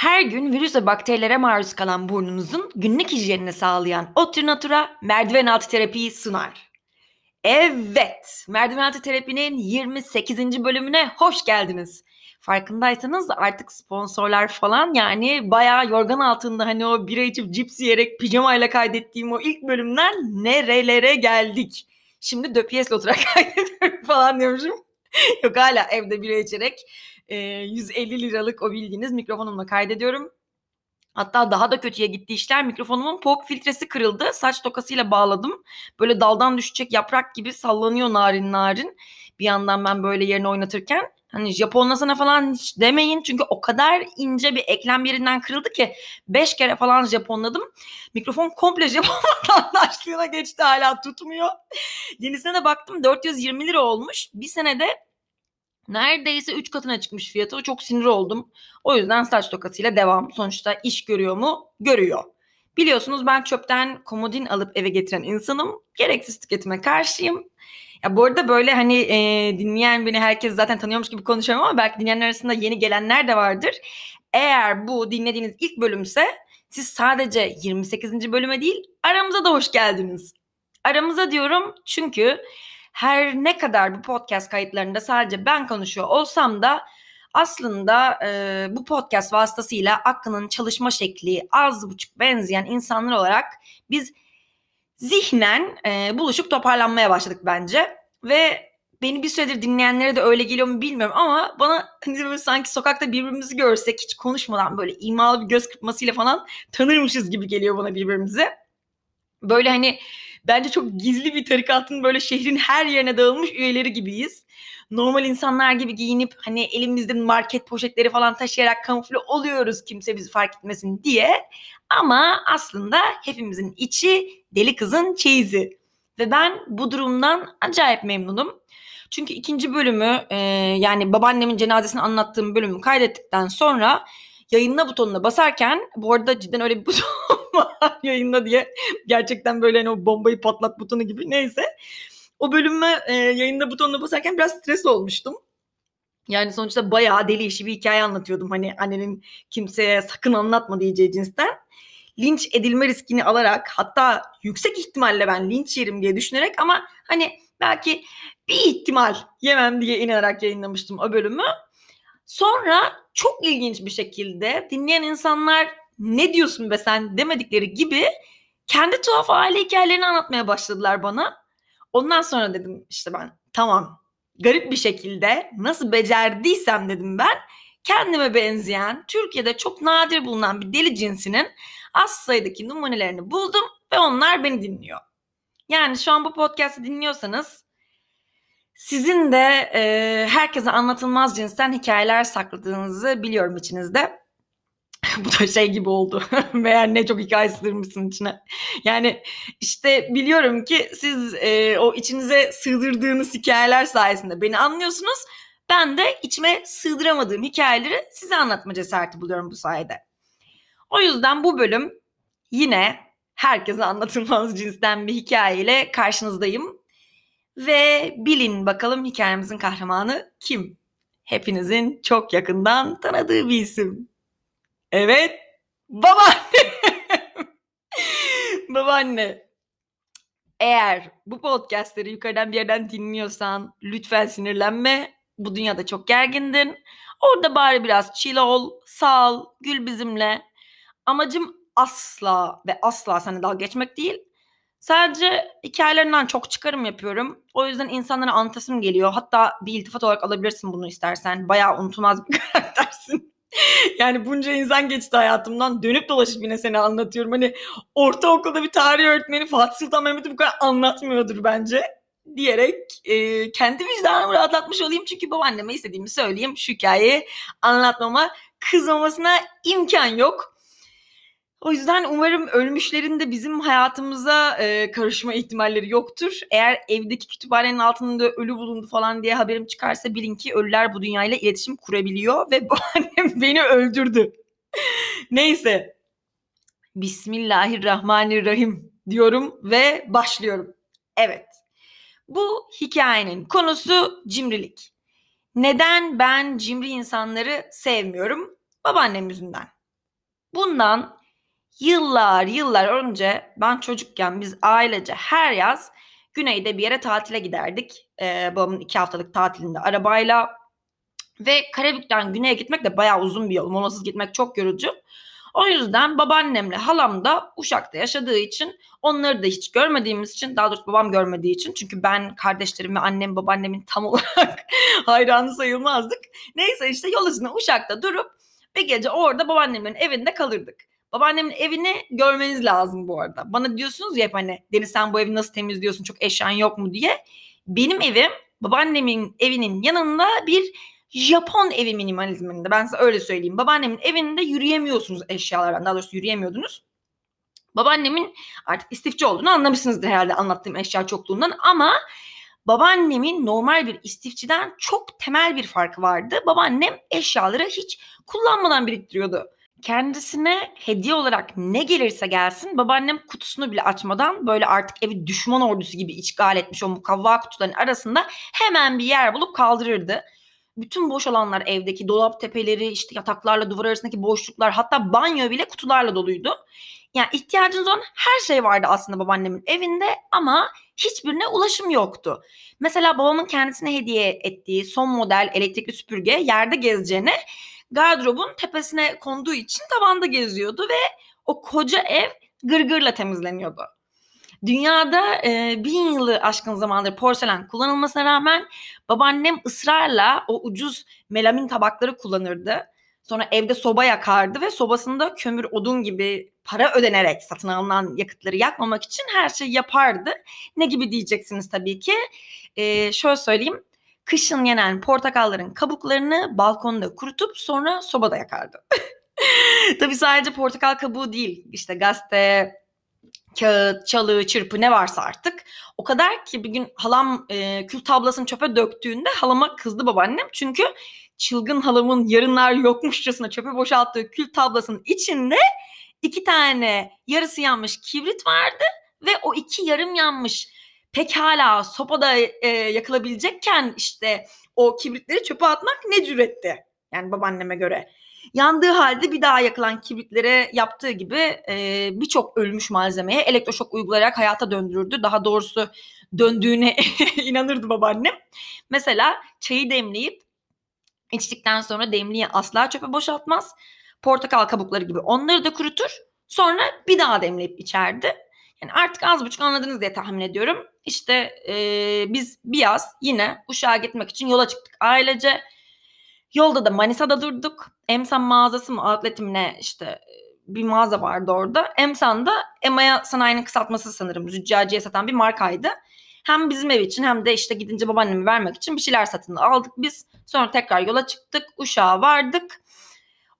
Her gün virüs ve bakterilere maruz kalan burnunuzun günlük hijyenini sağlayan Otrinatura merdiven altı terapiyi sunar. Evet, merdiven altı terapinin 28. bölümüne hoş geldiniz. Farkındaysanız artık sponsorlar falan yani bayağı yorgan altında hani o bira içip cips yiyerek pijamayla kaydettiğim o ilk bölümden nerelere geldik. Şimdi döpiyesle oturarak kaydediyorum falan diyormuşum. Yok hala evde bira içerek e, 150 liralık o bildiğiniz mikrofonumla kaydediyorum. Hatta daha da kötüye gitti işler. Mikrofonumun pok filtresi kırıldı. Saç tokasıyla bağladım. Böyle daldan düşecek yaprak gibi sallanıyor narin narin. Bir yandan ben böyle yerini oynatırken. Hani Japonlasana falan hiç demeyin. Çünkü o kadar ince bir eklem yerinden kırıldı ki 5 kere falan Japonladım. Mikrofon komple Japon vatandaşlığına geçti hala tutmuyor. Yenisine de baktım 420 lira olmuş. Bir senede Neredeyse 3 katına çıkmış fiyatı. Çok sinir oldum. O yüzden saç tokasıyla devam. Sonuçta iş görüyor mu? Görüyor. Biliyorsunuz ben çöpten komodin alıp eve getiren insanım. Gereksiz tüketime karşıyım. Ya bu arada böyle hani e, dinleyen beni herkes zaten tanıyormuş gibi konuşuyorum ama belki dinleyenler arasında yeni gelenler de vardır. Eğer bu dinlediğiniz ilk bölümse siz sadece 28. bölüme değil aramıza da hoş geldiniz. Aramıza diyorum çünkü her ne kadar bu podcast kayıtlarında sadece ben konuşuyor olsam da aslında e, bu podcast vasıtasıyla Akın'ın çalışma şekli az buçuk benzeyen insanlar olarak biz zihnen e, buluşup toparlanmaya başladık bence. Ve beni bir süredir dinleyenlere de öyle geliyor mu bilmiyorum ama bana hani böyle sanki sokakta birbirimizi görsek hiç konuşmadan böyle imalı bir göz kırpmasıyla falan tanırmışız gibi geliyor bana birbirimize. Böyle hani Bence çok gizli bir tarikatın böyle şehrin her yerine dağılmış üyeleri gibiyiz. Normal insanlar gibi giyinip hani elimizde market poşetleri falan taşıyarak kamufle oluyoruz kimse bizi fark etmesin diye. Ama aslında hepimizin içi deli kızın çeyizi. Ve ben bu durumdan acayip memnunum. Çünkü ikinci bölümü e, yani babaannemin cenazesini anlattığım bölümü kaydettikten sonra yayınla butonuna basarken bu arada cidden öyle bir buton var yayınla diye gerçekten böyle hani o bombayı patlat butonu gibi neyse. O bölümü e, yayında butonuna basarken biraz stres olmuştum. Yani sonuçta bayağı deli işi bir hikaye anlatıyordum. Hani annenin kimseye sakın anlatma diyeceği cinsten. Linç edilme riskini alarak hatta yüksek ihtimalle ben linç yerim diye düşünerek ama hani belki bir ihtimal yemem diye inanarak yayınlamıştım o bölümü. Sonra çok ilginç bir şekilde dinleyen insanlar ne diyorsun be sen demedikleri gibi kendi tuhaf aile hikayelerini anlatmaya başladılar bana. Ondan sonra dedim işte ben tamam garip bir şekilde nasıl becerdiysem dedim ben kendime benzeyen Türkiye'de çok nadir bulunan bir deli cinsinin az sayıdaki numunelerini buldum ve onlar beni dinliyor. Yani şu an bu podcast'ı dinliyorsanız sizin de e, herkese anlatılmaz cinsten hikayeler sakladığınızı biliyorum içinizde. Bu da şey gibi oldu. Meğer ne çok hikaye sığdırmışsın içine. Yani işte biliyorum ki siz e, o içinize sığdırdığınız hikayeler sayesinde beni anlıyorsunuz. Ben de içime sığdıramadığım hikayeleri size anlatma cesareti buluyorum bu sayede. O yüzden bu bölüm yine herkese anlatılmaz cinsten bir hikayeyle karşınızdayım. Ve bilin bakalım hikayemizin kahramanı kim? Hepinizin çok yakından tanıdığı bir isim. Evet, babaanne. babaanne. Eğer bu podcastleri yukarıdan bir yerden dinliyorsan lütfen sinirlenme. Bu dünyada çok gergindin. Orada bari biraz chill ol, sağ gül bizimle. Amacım asla ve asla sana dalga geçmek değil. Sadece hikayelerinden çok çıkarım yapıyorum. O yüzden insanlara anlatasım geliyor. Hatta bir iltifat olarak alabilirsin bunu istersen. Bayağı unutulmaz bir karaktersin. yani bunca insan geçti hayatımdan. Dönüp dolaşıp yine seni anlatıyorum. Hani ortaokulda bir tarih öğretmeni Fatih Sultan Mehmet'i bu kadar anlatmıyordur bence. diyerek e, kendi vicdanımı rahatlatmış olayım. Çünkü babaanneme istediğimi söyleyeyim. Şu hikayeyi anlatmama kızmamasına imkan yok. O yüzden umarım ölmüşlerin de bizim hayatımıza e, karışma ihtimalleri yoktur. Eğer evdeki kütüphanenin altında ölü bulundu falan diye haberim çıkarsa bilin ki ölüler bu dünyayla iletişim kurabiliyor ve bu annem beni öldürdü. Neyse. Bismillahirrahmanirrahim diyorum ve başlıyorum. Evet. Bu hikayenin konusu cimrilik. Neden ben cimri insanları sevmiyorum? Babaannem yüzünden. Bundan yıllar yıllar önce ben çocukken biz ailece her yaz güneyde bir yere tatile giderdik. Ee, babamın iki haftalık tatilinde arabayla ve Karabük'ten güneye gitmek de bayağı uzun bir yol. Molasız gitmek çok yorucu. O yüzden babaannemle halam da Uşak'ta yaşadığı için onları da hiç görmediğimiz için daha doğrusu babam görmediği için çünkü ben kardeşlerim ve annem babaannemin tam olarak hayranı sayılmazdık. Neyse işte yol üstünde Uşak'ta durup bir gece orada babaannemin evinde kalırdık. Babaannemin evini görmeniz lazım bu arada. Bana diyorsunuz ya hep hani Deniz sen bu evi nasıl temizliyorsun çok eşyan yok mu diye. Benim evim babaannemin evinin yanında bir Japon evi minimalizminde. Ben size öyle söyleyeyim. Babaannemin evinde yürüyemiyorsunuz eşyalardan. Daha doğrusu yürüyemiyordunuz. Babaannemin artık istifçi olduğunu anlamışsınızdır herhalde anlattığım eşya çokluğundan ama babaannemin normal bir istifçiden çok temel bir farkı vardı. Babaannem eşyaları hiç kullanmadan biriktiriyordu. Kendisine hediye olarak ne gelirse gelsin babaannem kutusunu bile açmadan böyle artık evi düşman ordusu gibi işgal etmiş o mukavva kutuların arasında hemen bir yer bulup kaldırırdı bütün boş alanlar evdeki dolap tepeleri işte yataklarla duvar arasındaki boşluklar hatta banyo bile kutularla doluydu. Yani ihtiyacınız olan her şey vardı aslında babaannemin evinde ama hiçbirine ulaşım yoktu. Mesela babamın kendisine hediye ettiği son model elektrikli süpürge yerde gezeceğine gardırobun tepesine konduğu için tavanda geziyordu ve o koca ev gırgırla temizleniyordu. Dünyada e, bin yılı aşkın zamandır porselen kullanılmasına rağmen babaannem ısrarla o ucuz melamin tabakları kullanırdı. Sonra evde soba yakardı ve sobasında kömür, odun gibi para ödenerek satın alınan yakıtları yakmamak için her şeyi yapardı. Ne gibi diyeceksiniz tabii ki. Ee, şöyle söyleyeyim. Kışın yenen portakalların kabuklarını balkonda kurutup sonra sobada yakardı. tabii sadece portakal kabuğu değil. İşte gazete, kağıt, çalı, çırpı ne varsa artık. O kadar ki bir gün halam e, kül tablasını çöpe döktüğünde halama kızdı babaannem. Çünkü çılgın halamın yarınlar yokmuşçasına çöpe boşalttığı kül tablasının içinde iki tane yarısı yanmış kibrit vardı ve o iki yarım yanmış pekala sopada e, yakılabilecekken işte o kibritleri çöpe atmak ne cüretti. Yani babaanneme göre. Yandığı halde bir daha yakılan kibritlere yaptığı gibi e, birçok ölmüş malzemeye elektroşok uygulayarak hayata döndürürdü. Daha doğrusu döndüğüne inanırdı babaannem. Mesela çayı demleyip içtikten sonra demliği asla çöpe boşaltmaz. Portakal kabukları gibi onları da kurutur. Sonra bir daha demleyip içerdi. Yani artık az buçuk anladınız diye tahmin ediyorum. İşte e, biz bir yaz yine Uşak'a gitmek için yola çıktık ailece. Yolda da Manisa'da durduk. Emsan mağazası mı outlet'im ne işte bir mağaza vardı orada. Emsan'da Emaya sanayinin kısaltması sanırım. Züccaciye satan bir markaydı. Hem bizim ev için hem de işte gidince babaannemi vermek için bir şeyler satın aldık biz. Sonra tekrar yola çıktık. Uşağa vardık.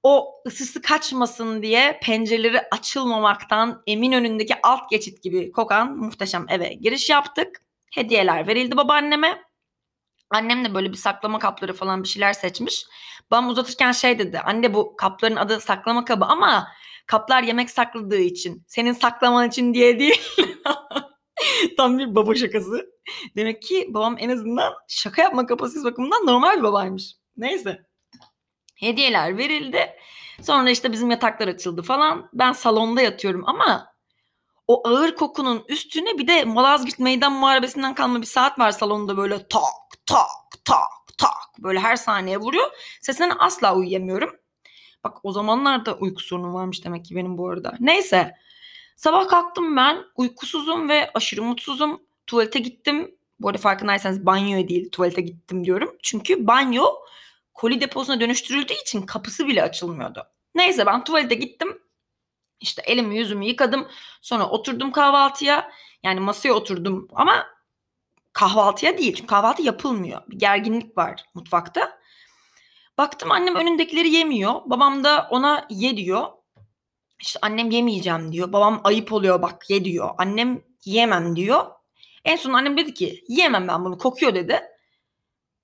O ısısı kaçmasın diye pencereleri açılmamaktan emin önündeki alt geçit gibi kokan muhteşem eve giriş yaptık. Hediyeler verildi babaanneme. Annem de böyle bir saklama kapları falan bir şeyler seçmiş. Babam uzatırken şey dedi. Anne bu kapların adı saklama kabı ama kaplar yemek sakladığı için. Senin saklaman için diye değil. Tam bir baba şakası. Demek ki babam en azından şaka yapma kapasitesi bakımından normal bir babaymış. Neyse. Hediyeler verildi. Sonra işte bizim yataklar açıldı falan. Ben salonda yatıyorum ama o ağır kokunun üstüne bir de Malazgirt Meydan Muharebesi'nden kalma bir saat var salonda böyle tak tak tak tak böyle her saniye vuruyor. Sesinden asla uyuyamıyorum. Bak o zamanlar da uyku sorunum varmış demek ki benim bu arada. Neyse. Sabah kalktım ben uykusuzum ve aşırı mutsuzum. Tuvalete gittim. Bu arada farkındaysanız banyoya değil tuvalete gittim diyorum. Çünkü banyo koli deposuna dönüştürüldüğü için kapısı bile açılmıyordu. Neyse ben tuvalete gittim. İşte elimi yüzümü yıkadım. Sonra oturdum kahvaltıya. Yani masaya oturdum ama kahvaltıya değil. Çünkü kahvaltı yapılmıyor. Bir gerginlik var mutfakta. Baktım annem önündekileri yemiyor. Babam da ona ye diyor. İşte annem yemeyeceğim diyor. Babam ayıp oluyor bak ye diyor. Annem yiyemem diyor. En son annem dedi ki yiyemem ben bunu kokuyor dedi.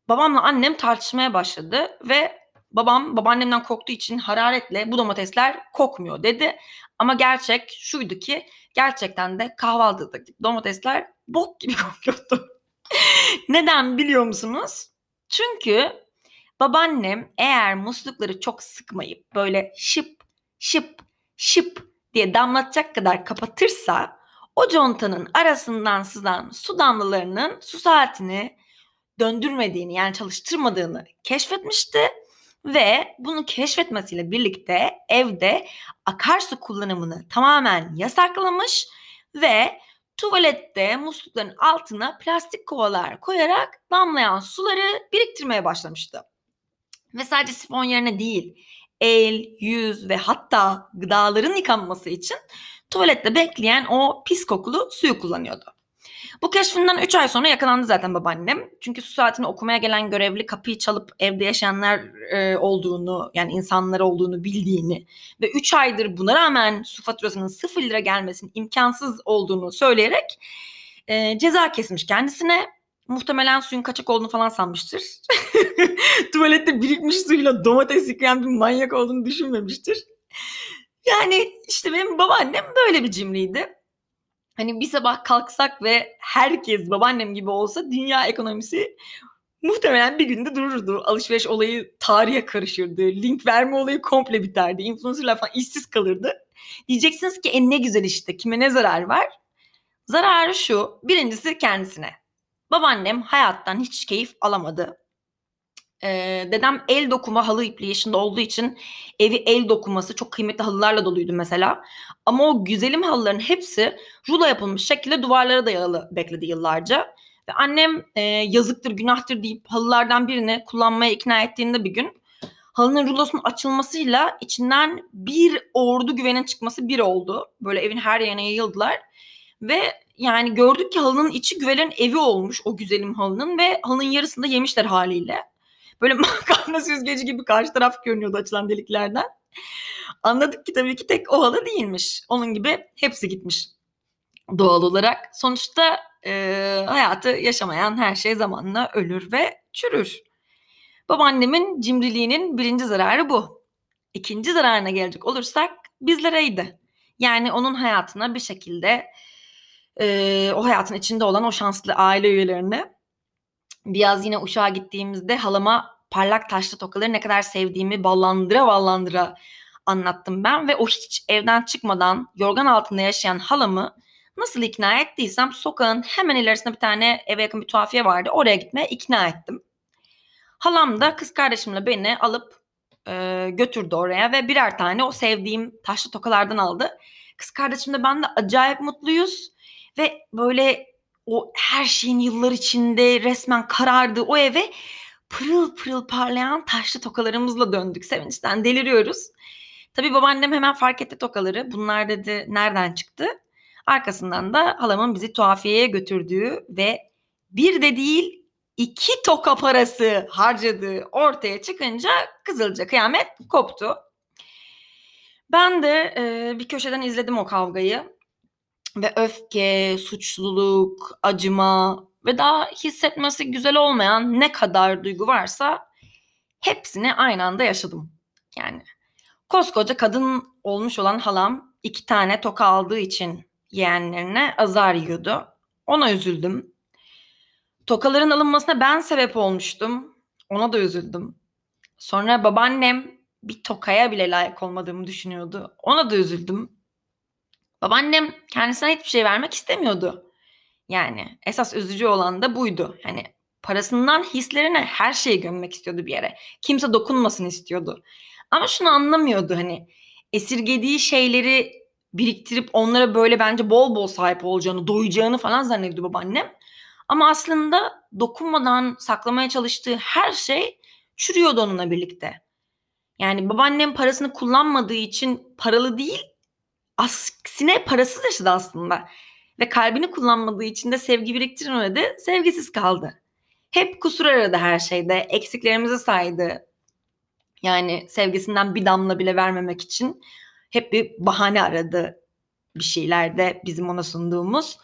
Babamla annem tartışmaya başladı ve babam babaannemden korktuğu için hararetle bu domatesler kokmuyor dedi. Ama gerçek şuydu ki gerçekten de kahvaltıdaki domatesler bok gibi kokuyordu. Neden biliyor musunuz? Çünkü babaannem eğer muslukları çok sıkmayıp böyle şıp şıp şıp diye damlatacak kadar kapatırsa o contanın arasından sızan su damlalarının su saatini döndürmediğini yani çalıştırmadığını keşfetmişti ve bunu keşfetmesiyle birlikte evde akarsu kullanımını tamamen yasaklamış ve tuvalette muslukların altına plastik kovalar koyarak damlayan suları biriktirmeye başlamıştı. Ve sadece sifon yerine değil, el, yüz ve hatta gıdaların yıkanması için tuvalette bekleyen o pis kokulu suyu kullanıyordu. Bu keşfinden 3 ay sonra yakalandı zaten babaannem. Çünkü su saatini okumaya gelen görevli kapıyı çalıp evde yaşayanlar e, olduğunu yani insanlar olduğunu bildiğini ve 3 aydır buna rağmen su faturasının 0 lira gelmesinin imkansız olduğunu söyleyerek e, ceza kesmiş kendisine. Muhtemelen suyun kaçak olduğunu falan sanmıştır. Tuvalette birikmiş suyla domates yıkayan bir manyak olduğunu düşünmemiştir. Yani işte benim babaannem böyle bir cimriydi. Hani bir sabah kalksak ve herkes babaannem gibi olsa dünya ekonomisi muhtemelen bir günde dururdu. Alışveriş olayı tarihe karışırdı. Link verme olayı komple biterdi. Influencerlar falan işsiz kalırdı. Diyeceksiniz ki en ne güzel işte kime ne zarar var? Zararı şu. Birincisi kendisine. Babaannem hayattan hiç keyif alamadı. Ee, dedem el dokuma halı ipliği yaşında olduğu için evi el dokuması çok kıymetli halılarla doluydu mesela. Ama o güzelim halıların hepsi rulo yapılmış şekilde duvarlara dayalı bekledi yıllarca. Ve annem e, yazıktır günahtır deyip halılardan birini kullanmaya ikna ettiğinde bir gün halının rulosunun açılmasıyla içinden bir ordu güvenin çıkması bir oldu. Böyle evin her yerine yayıldılar. Ve yani gördük ki halının içi güvelerin evi olmuş o güzelim halının ve halının yarısını da yemişler haliyle. Böyle makarna süzgeci gibi karşı taraf görünüyordu açılan deliklerden. Anladık ki tabii ki tek o halı değilmiş. Onun gibi hepsi gitmiş doğal olarak. Sonuçta e, hayatı yaşamayan her şey zamanla ölür ve çürür. Babaannemin cimriliğinin birinci zararı bu. İkinci zararına gelecek olursak bizlereydi. Yani onun hayatına bir şekilde e, o hayatın içinde olan o şanslı aile üyelerine biraz yine Uşak'a gittiğimizde halama parlak taşlı tokaları ne kadar sevdiğimi ballandıra ballandıra anlattım ben ve o hiç evden çıkmadan yorgan altında yaşayan halamı nasıl ikna ettiysem sokağın hemen ilerisinde bir tane eve yakın bir tuhafiye vardı. Oraya gitmeye ikna ettim. Halam da kız kardeşimle beni alıp e, götürdü oraya ve birer tane o sevdiğim taşlı tokalardan aldı. Kız kardeşimle ben de acayip mutluyuz ve böyle o her şeyin yıllar içinde resmen karardı o eve pırıl pırıl parlayan taşlı tokalarımızla döndük. Sevinçten deliriyoruz. Tabii babaannem hemen fark etti tokaları. Bunlar dedi nereden çıktı? Arkasından da halamın bizi tuhafiyeye götürdüğü ve bir de değil iki toka parası harcadığı ortaya çıkınca Kızılca kıyamet koptu. Ben de e, bir köşeden izledim o kavgayı ve öfke, suçluluk, acıma ve daha hissetmesi güzel olmayan ne kadar duygu varsa hepsini aynı anda yaşadım. Yani koskoca kadın olmuş olan halam iki tane toka aldığı için yeğenlerine azar yiyordu. Ona üzüldüm. Tokaların alınmasına ben sebep olmuştum. Ona da üzüldüm. Sonra babaannem bir tokaya bile layık olmadığımı düşünüyordu. Ona da üzüldüm. Babaannem kendisine hiçbir şey vermek istemiyordu. Yani esas üzücü olan da buydu. Hani parasından hislerine her şeyi gömmek istiyordu bir yere. Kimse dokunmasın istiyordu. Ama şunu anlamıyordu hani esirgediği şeyleri biriktirip onlara böyle bence bol bol sahip olacağını, doyacağını falan zannediyordu babaannem. Ama aslında dokunmadan saklamaya çalıştığı her şey çürüyordu onunla birlikte. Yani babaannem parasını kullanmadığı için paralı değil, aksine parasız yaşadı aslında. Ve kalbini kullanmadığı için de sevgi biriktiremedi, sevgisiz kaldı. Hep kusur aradı her şeyde, eksiklerimizi saydı. Yani sevgisinden bir damla bile vermemek için hep bir bahane aradı bir şeylerde bizim ona sunduğumuz.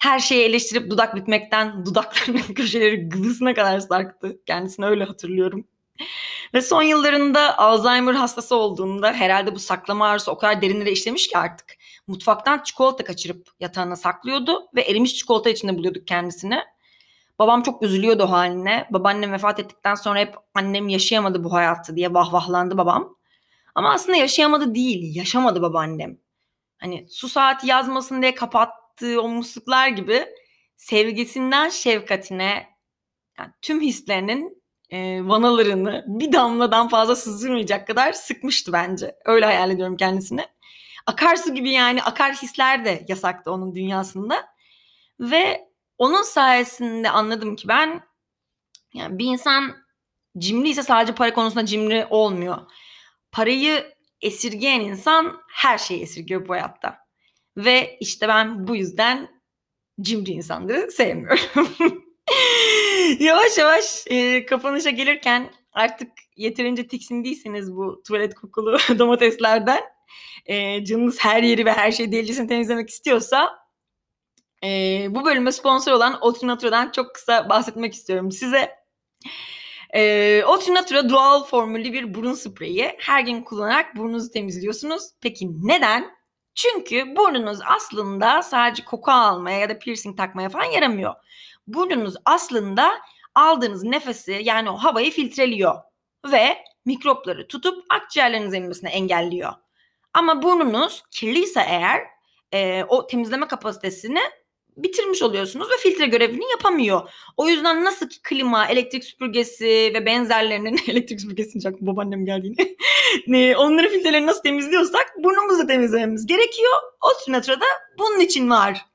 Her şeyi eleştirip dudak bitmekten dudaklarının köşeleri gıdısına kadar sarktı. Kendisini öyle hatırlıyorum. Ve son yıllarında Alzheimer hastası olduğunda herhalde bu saklama arzusu o kadar derinlere işlemiş ki artık. Mutfaktan çikolata kaçırıp yatağına saklıyordu ve erimiş çikolata içinde buluyorduk kendisini. Babam çok üzülüyordu o haline. Babaannem vefat ettikten sonra hep annem yaşayamadı bu hayatı diye vahvahlandı babam. Ama aslında yaşayamadı değil, yaşamadı babaannem. Hani su saati yazmasın diye kapattığı o musluklar gibi sevgisinden şefkatine yani tüm hislerinin e, vanalarını bir damladan fazla sızdırmayacak kadar sıkmıştı bence. Öyle hayal ediyorum kendisini. Akarsu gibi yani akar hisler de yasaktı onun dünyasında. Ve onun sayesinde anladım ki ben yani bir insan cimri ise sadece para konusunda cimri olmuyor. Parayı esirgeyen insan her şeyi esirgiyor bu hayatta. Ve işte ben bu yüzden cimri insanları sevmiyorum. yavaş yavaş e, kapanışa gelirken artık yeterince tiksindiyseniz bu tuvalet kokulu domateslerden e, canınız her yeri ve her şeyi delicesini temizlemek istiyorsa e, bu bölüme sponsor olan Otrinatura'dan çok kısa bahsetmek istiyorum size. E, Otrinatura doğal formüllü bir burun spreyi. Her gün kullanarak burnunuzu temizliyorsunuz. Peki neden? Çünkü burnunuz aslında sadece koku almaya ya da piercing takmaya falan yaramıyor. Burnunuz aslında aldığınız nefesi yani o havayı filtreliyor ve mikropları tutup akciğerlerinize inmesini engelliyor. Ama burnunuz kirliyse eğer e, o temizleme kapasitesini bitirmiş oluyorsunuz ve filtre görevini yapamıyor. O yüzden nasıl ki klima, elektrik süpürgesi ve benzerlerinin elektrik süpürgesini çaktım babaannem geldiğini. onları filtrelerini nasıl temizliyorsak burnumuzu temizlememiz gerekiyor. O Sinatra'da bunun için var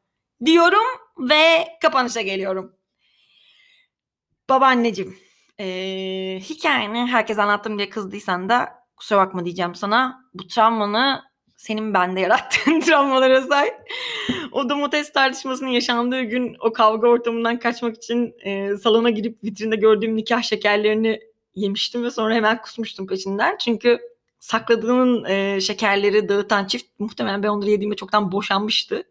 diyorum ve kapanışa geliyorum. Babaanneciğim, ee, hikayeni herkes anlattım diye kızdıysan da kusura bakma diyeceğim sana. Bu travmanı senin bende yarattığın travmalara sahip. o domates tartışmasının yaşandığı gün o kavga ortamından kaçmak için e, salona girip vitrinde gördüğüm nikah şekerlerini yemiştim ve sonra hemen kusmuştum peşinden. Çünkü sakladığının e, şekerleri dağıtan çift muhtemelen ben onları yediğimde çoktan boşanmıştı.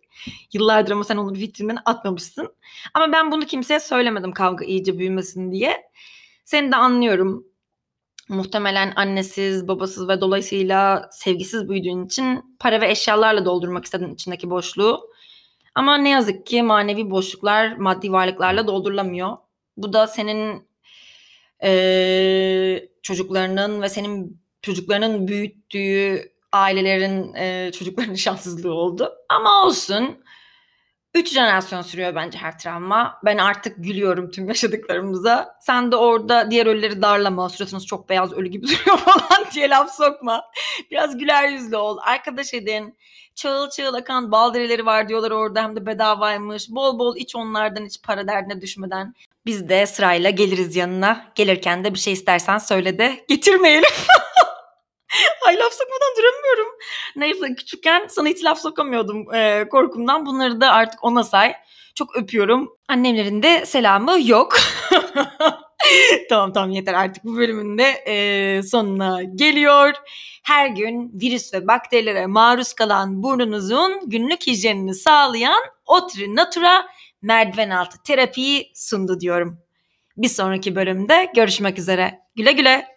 Yıllardır ama sen onu vitrinden atmamışsın. Ama ben bunu kimseye söylemedim kavga iyice büyümesin diye. Seni de anlıyorum muhtemelen annesiz, babasız ve dolayısıyla sevgisiz büyüdüğün için para ve eşyalarla doldurmak istedin içindeki boşluğu. Ama ne yazık ki manevi boşluklar maddi varlıklarla doldurulamıyor. Bu da senin e, çocuklarının ve senin çocuklarının büyüttüğü ailelerin e, çocuklarının şanssızlığı oldu. Ama olsun. Üç jenerasyon sürüyor bence her travma. Ben artık gülüyorum tüm yaşadıklarımıza. Sen de orada diğer ölüleri darlama. Suratınız çok beyaz ölü gibi duruyor falan diye laf sokma. Biraz güler yüzlü ol. Arkadaş edin. Çağıl çağıl akan bal dereleri var diyorlar orada hem de bedavaymış. Bol bol iç onlardan hiç para derdine düşmeden. Biz de sırayla geliriz yanına. Gelirken de bir şey istersen söyle de getirmeyelim. Ay laf sokmadan duramıyorum. Neyse küçükken sana hiç laf sokamıyordum e, korkumdan. Bunları da artık ona say. Çok öpüyorum. Annemlerin de selamı yok. tamam tamam yeter artık bu bölümün de e, sonuna geliyor. Her gün virüs ve bakterilere maruz kalan burnunuzun günlük hijyenini sağlayan Otri Natura merdiven altı terapiyi sundu diyorum. Bir sonraki bölümde görüşmek üzere. Güle güle.